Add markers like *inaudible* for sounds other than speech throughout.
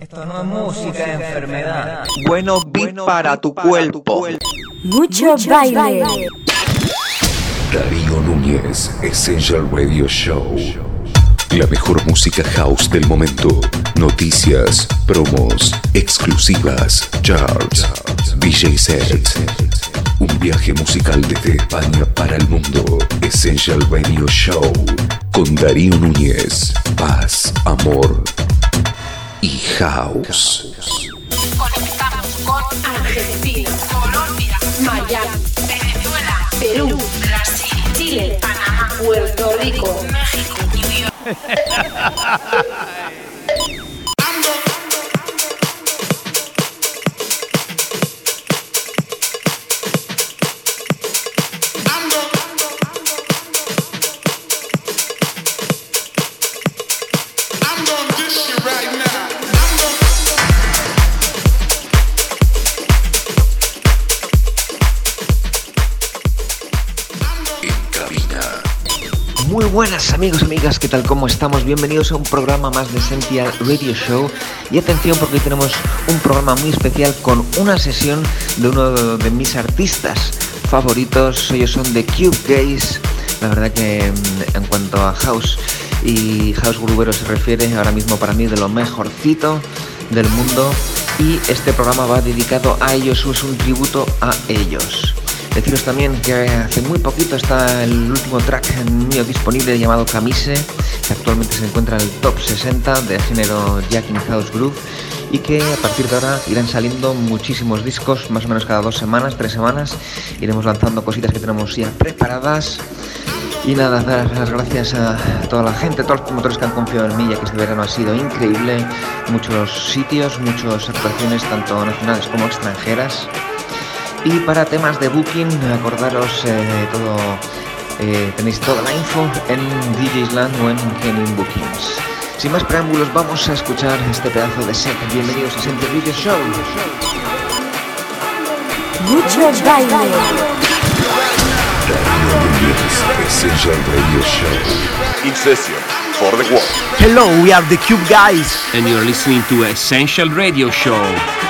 Esto no es música, es enfermedad. Bueno, beat para tu cuerpo. Mucho baile. Darío Núñez, Essential Radio Show. La mejor música house del momento. Noticias, promos, exclusivas, charts, DJ sets. Un viaje musical desde España para el mundo. Essential Radio Show. Con Darío Núñez. Paz, amor y house. Conectamos con Argentina, Colombia, Miami, Venezuela, Perú, Brasil, Chile, Panamá, Puerto Rico, México, New York. *laughs* Muy buenas amigos amigas, ¿qué tal? ¿Cómo estamos? Bienvenidos a un programa más de Essential Radio Show. Y atención porque hoy tenemos un programa muy especial con una sesión de uno de mis artistas favoritos. Ellos son The Cube Gays. La verdad que mm, en cuanto a house y house grubero se refiere, ahora mismo para mí de lo mejorcito del mundo. Y este programa va dedicado a ellos, es un tributo a ellos. Deciros también que hace muy poquito está el último track mío disponible llamado Camise, que actualmente se encuentra en el top 60 de género Jack in House Groove y que a partir de ahora irán saliendo muchísimos discos, más o menos cada dos semanas, tres semanas. Iremos lanzando cositas que tenemos ya preparadas. Y nada, dar las gracias a toda la gente, a todos los promotores que han confiado en mí, ya que este verano ha sido increíble. Muchos sitios, muchas actuaciones, tanto nacionales como extranjeras. Y para temas de booking, acordaros eh, todo, eh, tenéis toda la info en DJsland o en Genuine Bookings. Sin más preámbulos, vamos a escuchar este pedazo de set. Bienvenidos a Center Video Show. Mucho baile. Darío Núñez, Essential Radio Show. in session for the world. Hello, we are the Cube Guys. and you're listening to Essential Radio Show.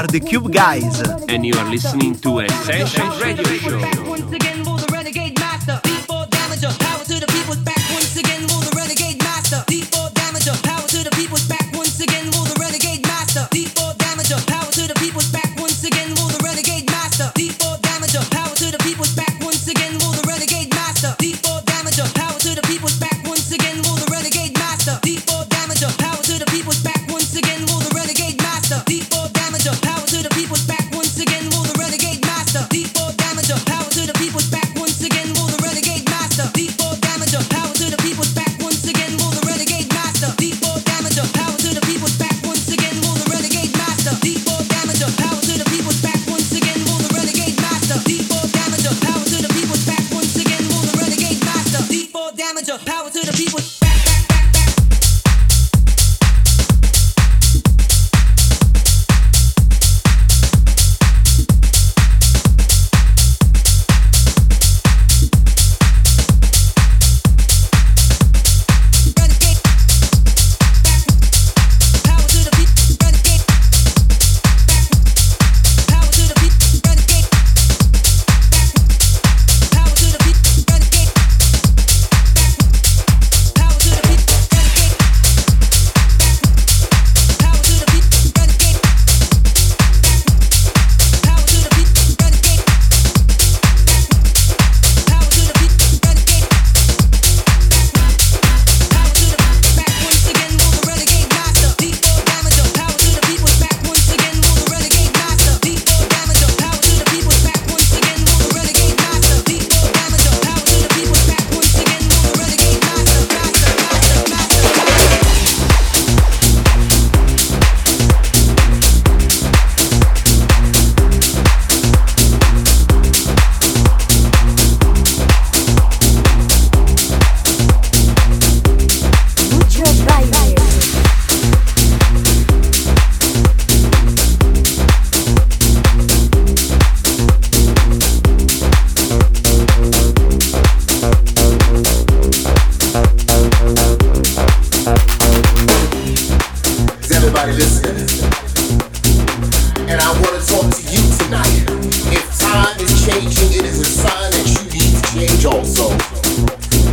are the Cube Guys. And you are listening to Essential Radio Show. I wanna talk to you tonight. If time is changing, it is a sign that you need to change also.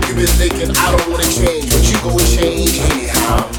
You've been thinking, I don't wanna change, but you gonna change anyhow.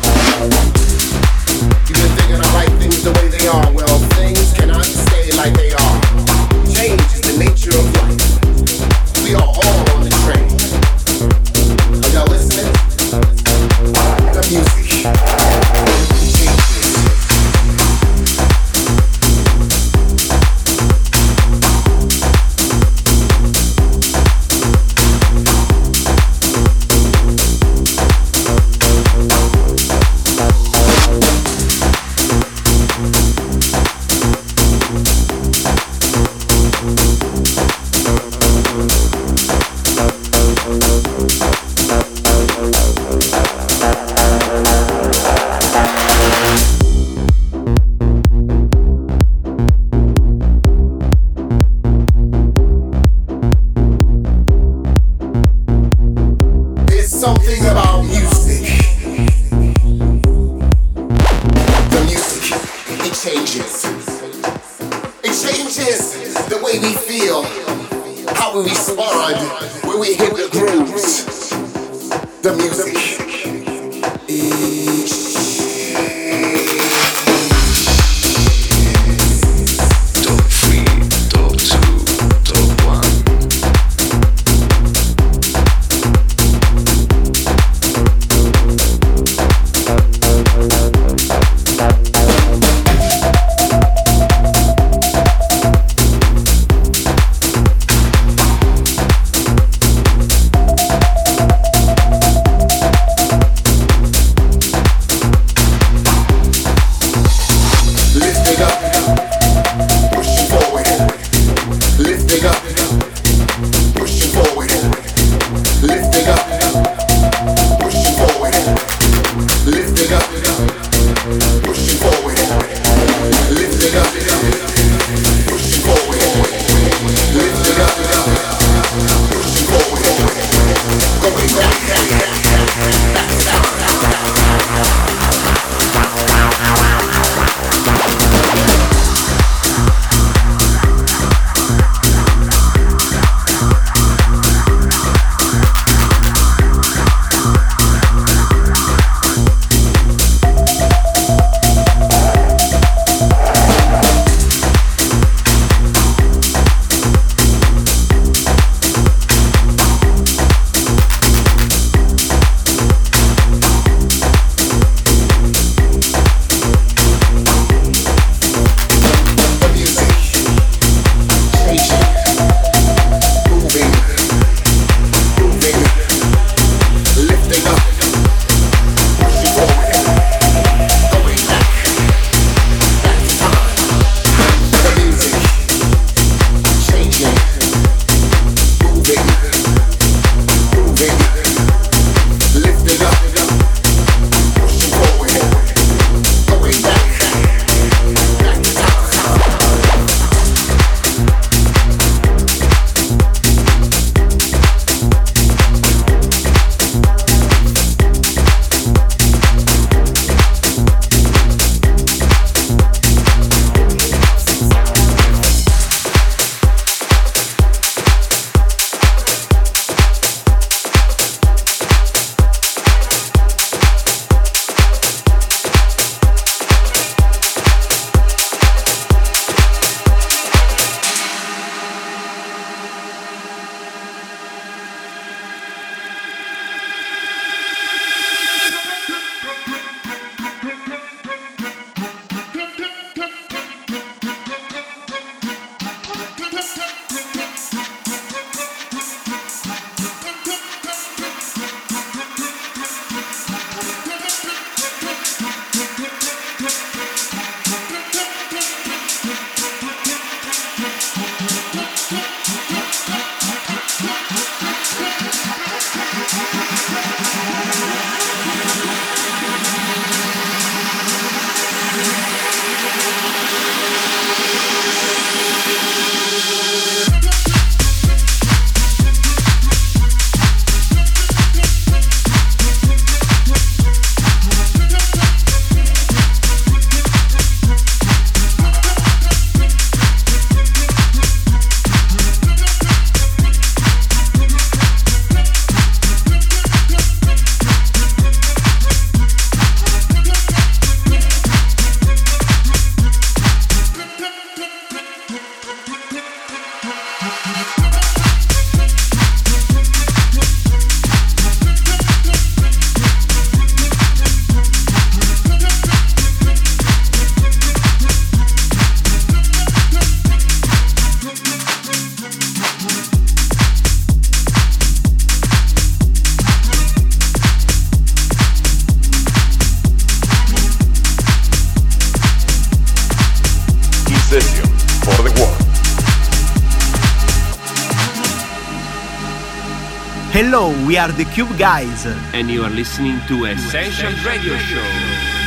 Hello, we are the Cube Guys. And you are listening to a Session Radio Show.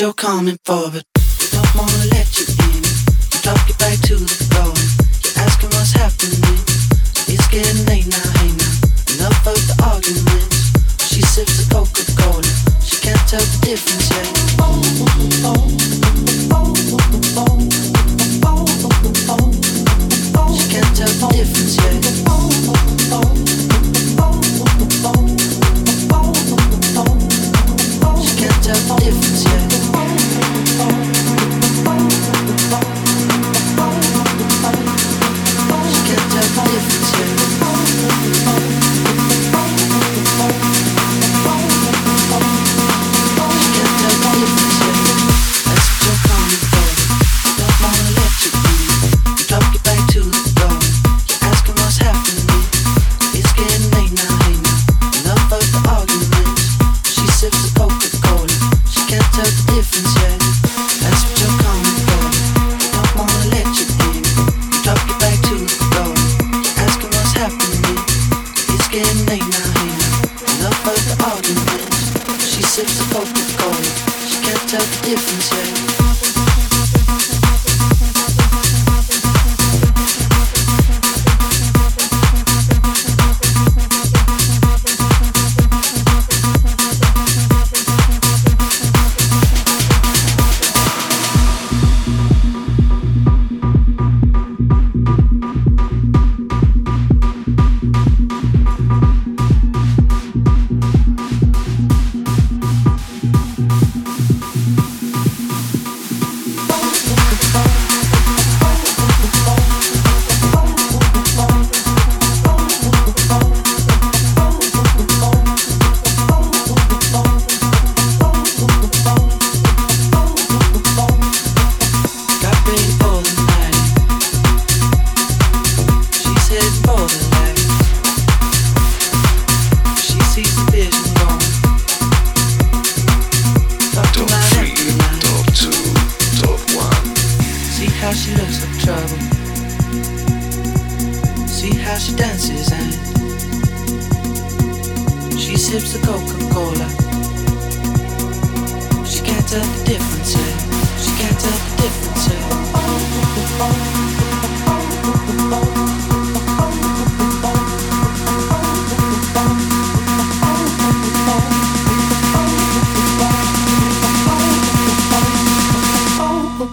You're coming for,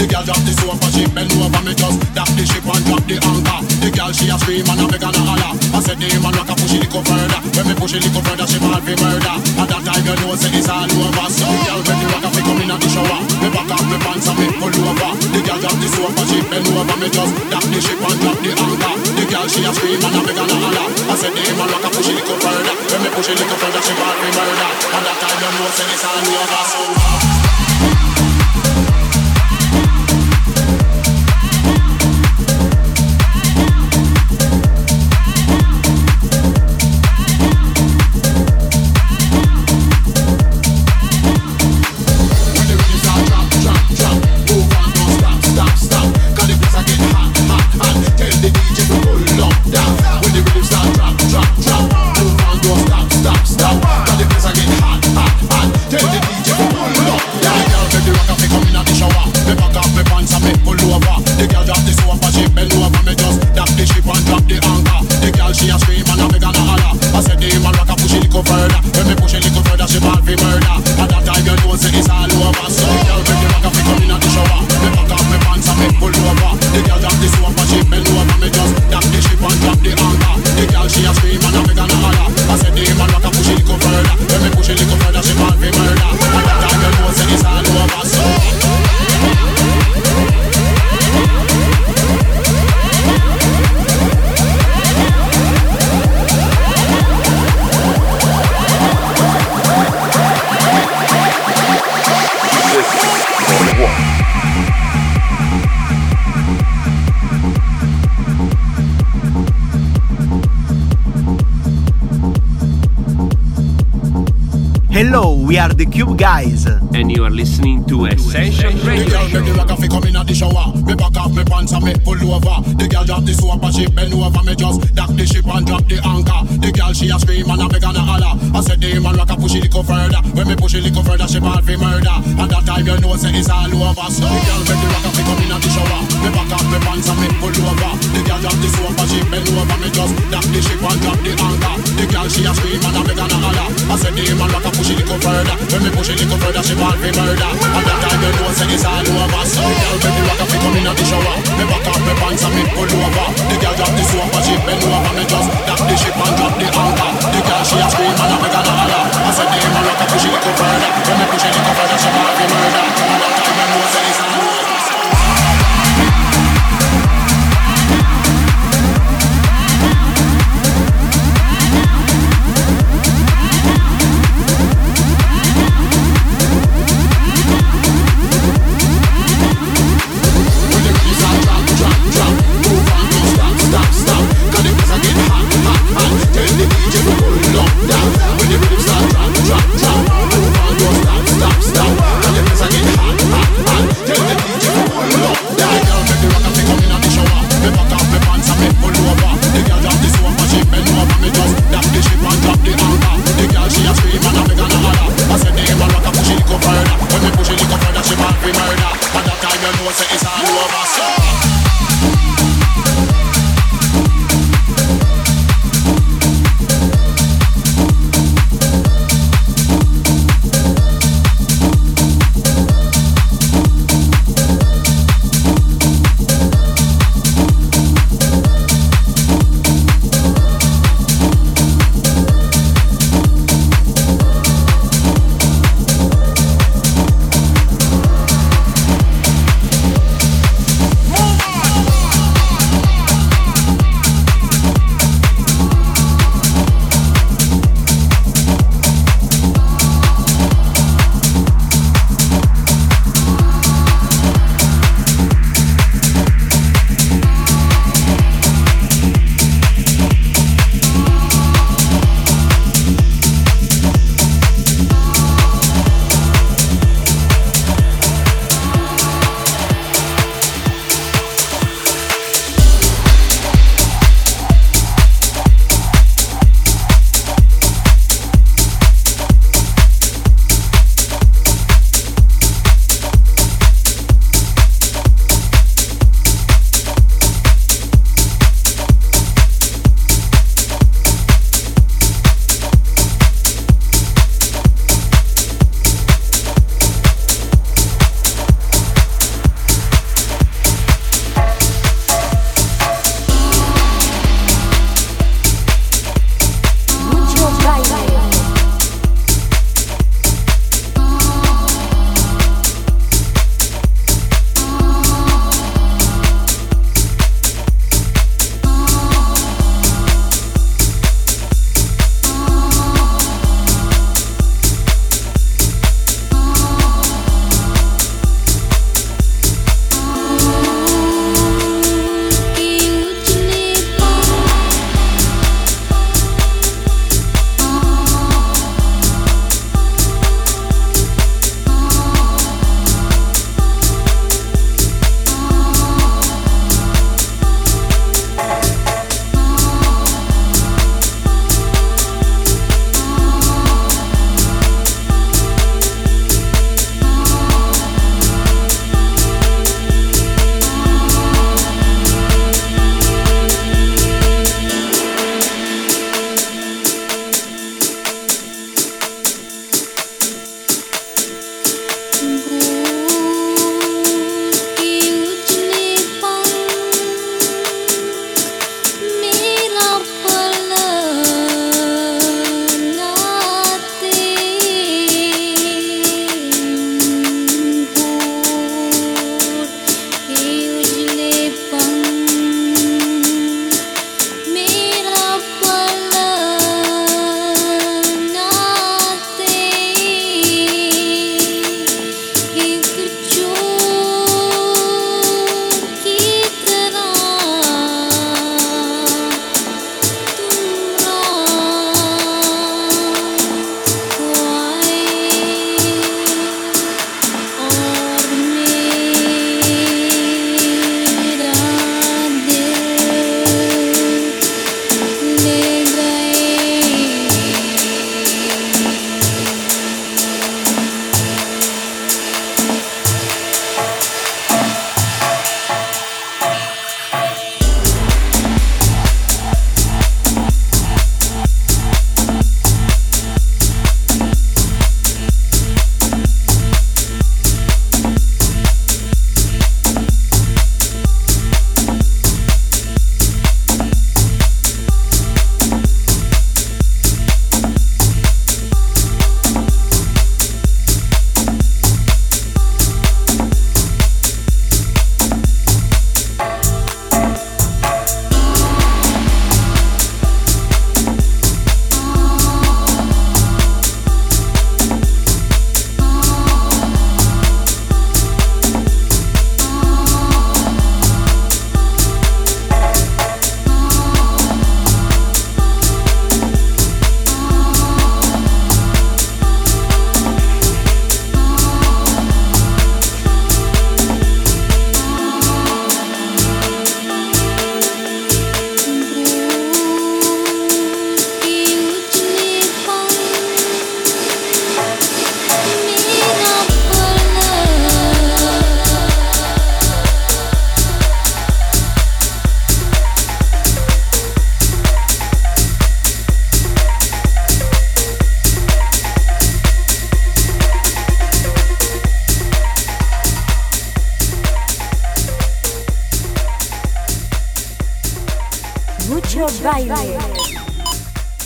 The girl drop the sofa, she bend over. Me just tap the ship and drop the anchor. The girl she a scream and a beg and a holler. I said the man rock a push it little further. When me push it little further, she fall for murder. At that time you know say it's all over. So the girl make the rock up, me come in at the shower. Me back up me pants and me pull over. The girl drop the sofa, she bend over. Me just tap the ship and drop the anchor. The girl she a scream and a beg and a holler. I said the man rock a push it little further. When me push it little further, she fall for murder. At that time you know say it's all over. So uh, Hello, we are the Cube Guys. And you are listening to Essential The Radio girl make the rock off, come in at the shower. Me back off me pants and me pull over. The girl drop the sofa, she bend over. Me just dock the ship and drop the anchor. The girl she a scream and a beg and a holler. I said the man rock a push it little further. When me push it little further, she fall for murder. At that time you know say it's all over. So the girl make the rock off, come in at the shower. Me back off me pants and me pull over. The girl drop the sofa, she bend over. Me just dock the ship and drop the anchor. The girl she a scream and a beg and a holler. I said the man rock a push it little further. When me push it little further, she fall for murder. At that time you know say it's all over. So the girl the rock off, come in the shower. Me back off me pants and me pull over. The girl drop the sofa, she bend over. Me just dock the ship and drop the anchor. The girl she a scream and a beg and a holler. I said the man rock a push it little further. When me push it little further, she fall for murder. mucho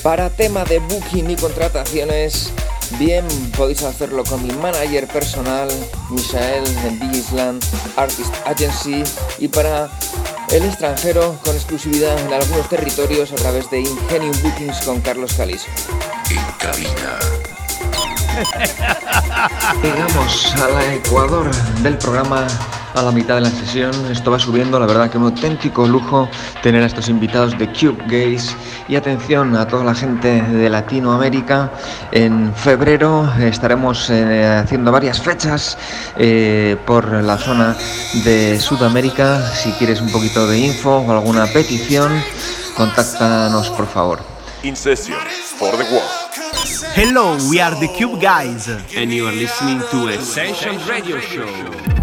Para tema de booking y contrataciones, bien podéis hacerlo con mi manager personal, Michael en Digisland Artist Agency, y para el extranjero con exclusividad en algunos territorios a través de Ingenium Bookings con Carlos Caliso. En cabina. *laughs* Llegamos al Ecuador del programa a la mitad de la sesión. Esto va subiendo, la verdad que un auténtico lujo tener a estos invitados de Cube Gaze. Y atención a toda la gente de Latinoamérica. En febrero estaremos eh, haciendo varias fechas eh, por la zona de Sudamérica. Si quieres un poquito de info o alguna petición, contáctanos por favor. In session for the world. Hello, we are the Cube Guys. And you are listening to Essential Radio Show.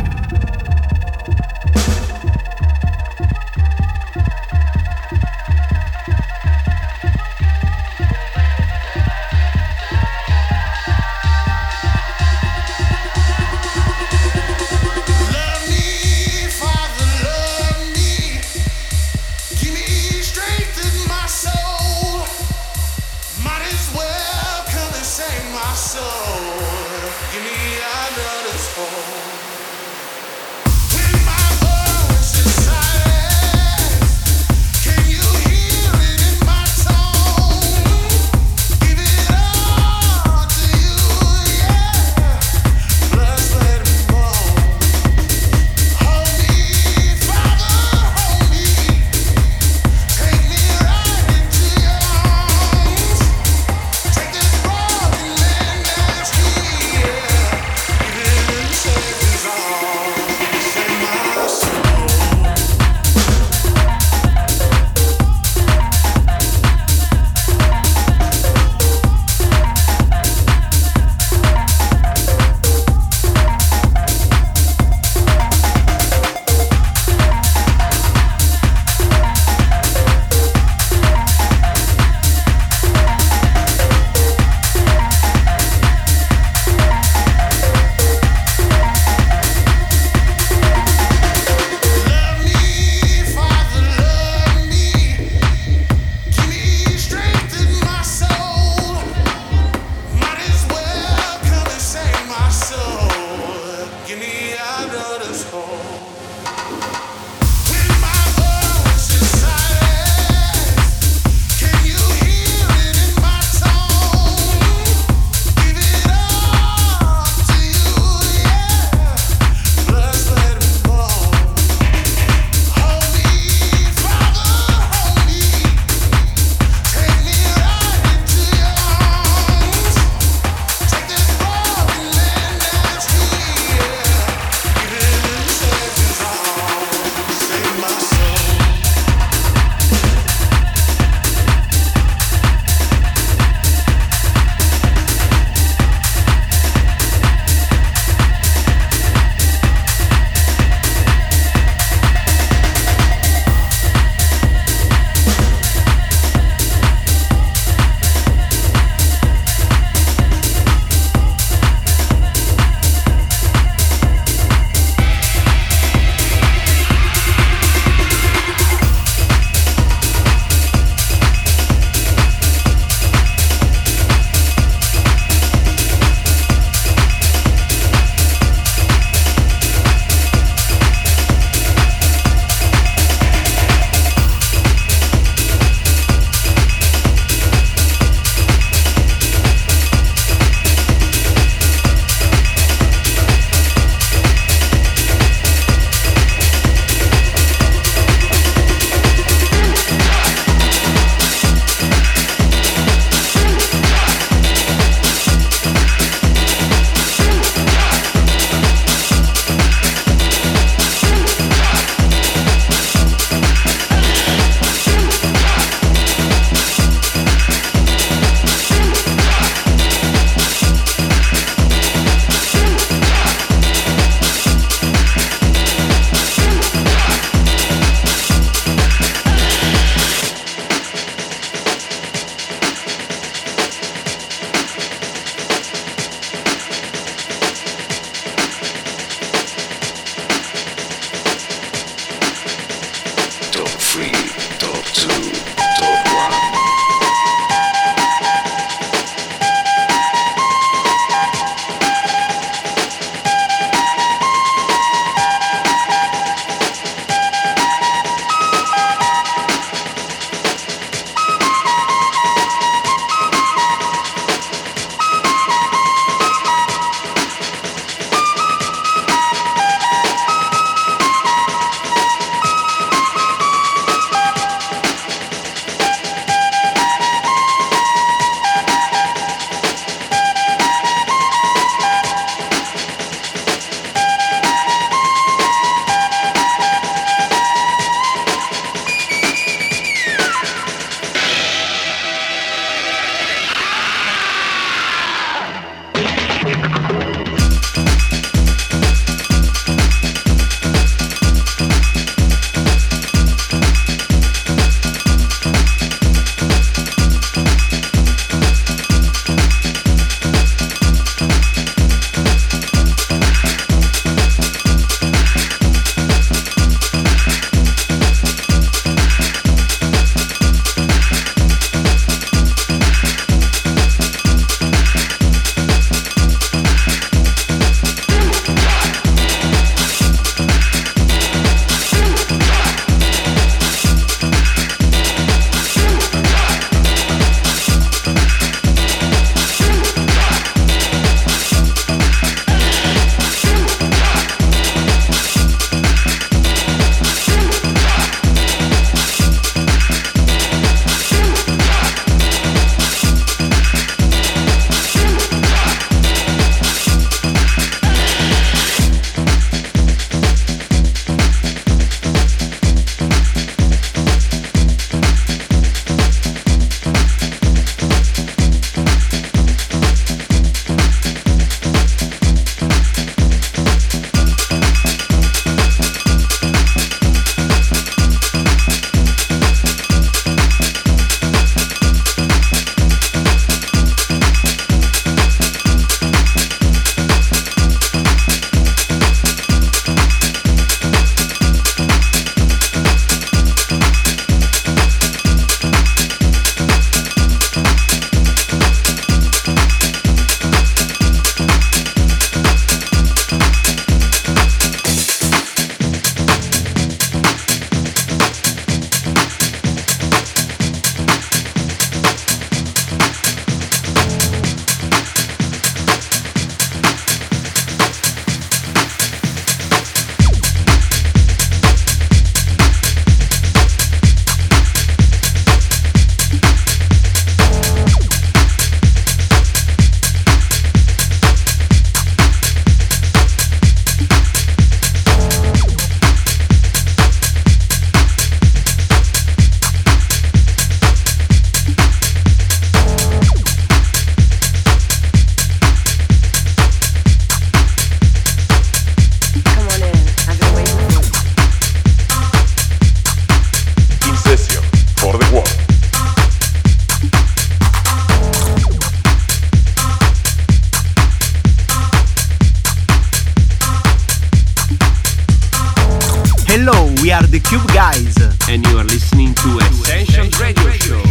And you are listening to Essential Radio Show.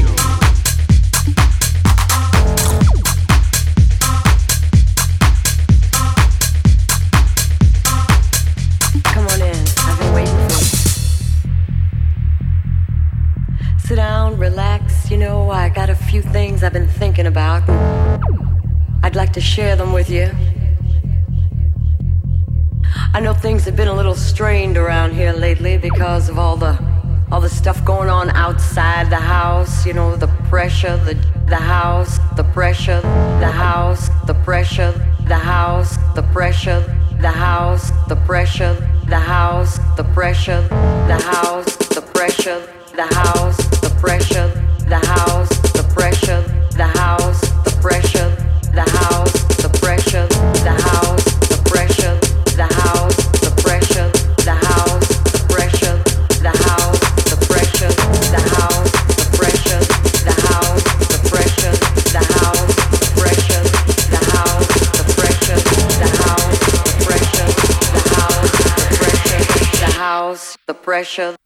Sit down, relax. You know, I got a few things I've been thinking about. I'd like to share them with you. I know things have been a little strained around here lately because of all the inside the house, you know, the pressure, the the house, the pressure, the house, the pressure, the house, the pressure, the house, the pressure, the house, the pressure, the house, the pressure, the house, the pressure, the house, the pressure. Pressure.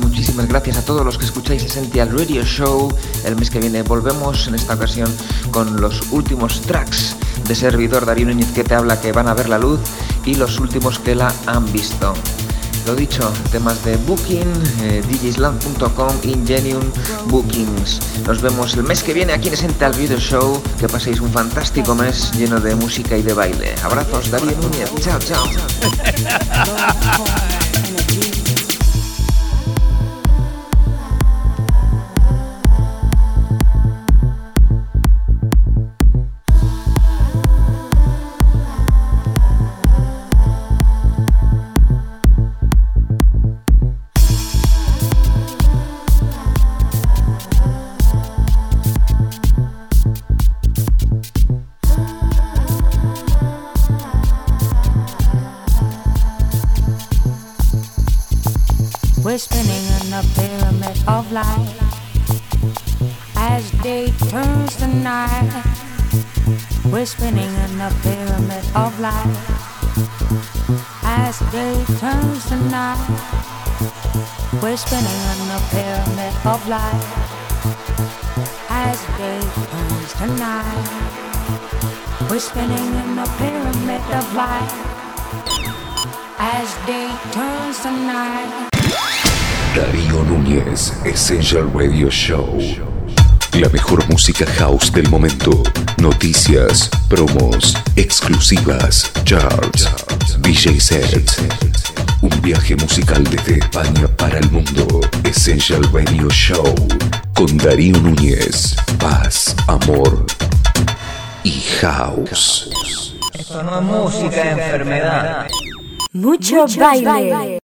Muchísimas gracias a todos los que escucháis Essential Radio Show. El mes que viene volvemos en esta ocasión con los últimos tracks de servidor Darío Núñez que te habla que van a ver la luz y los últimos que la han visto. Lo dicho, temas de Booking, eh, djslam.com, Ingenium Bookings. Nos vemos el mes que viene aquí en Essential Radio Show. Que paséis un fantástico mes lleno de música y de baile. Abrazos, Darío Núñez. Chao, chao. *laughs* light as day turns to night. We're spinning in a pyramid of light as day turns to night. Darío Núñez, Essential Radio Show. La mejor música house del momento. Noticias, promos, exclusivas, charts, DJ sets. Un viaje musical desde España para el mundo. Essential Radio Show. Con Darío Núñez. Paz, amor y house. Esto no es música, es enfermedad. Mucho baile.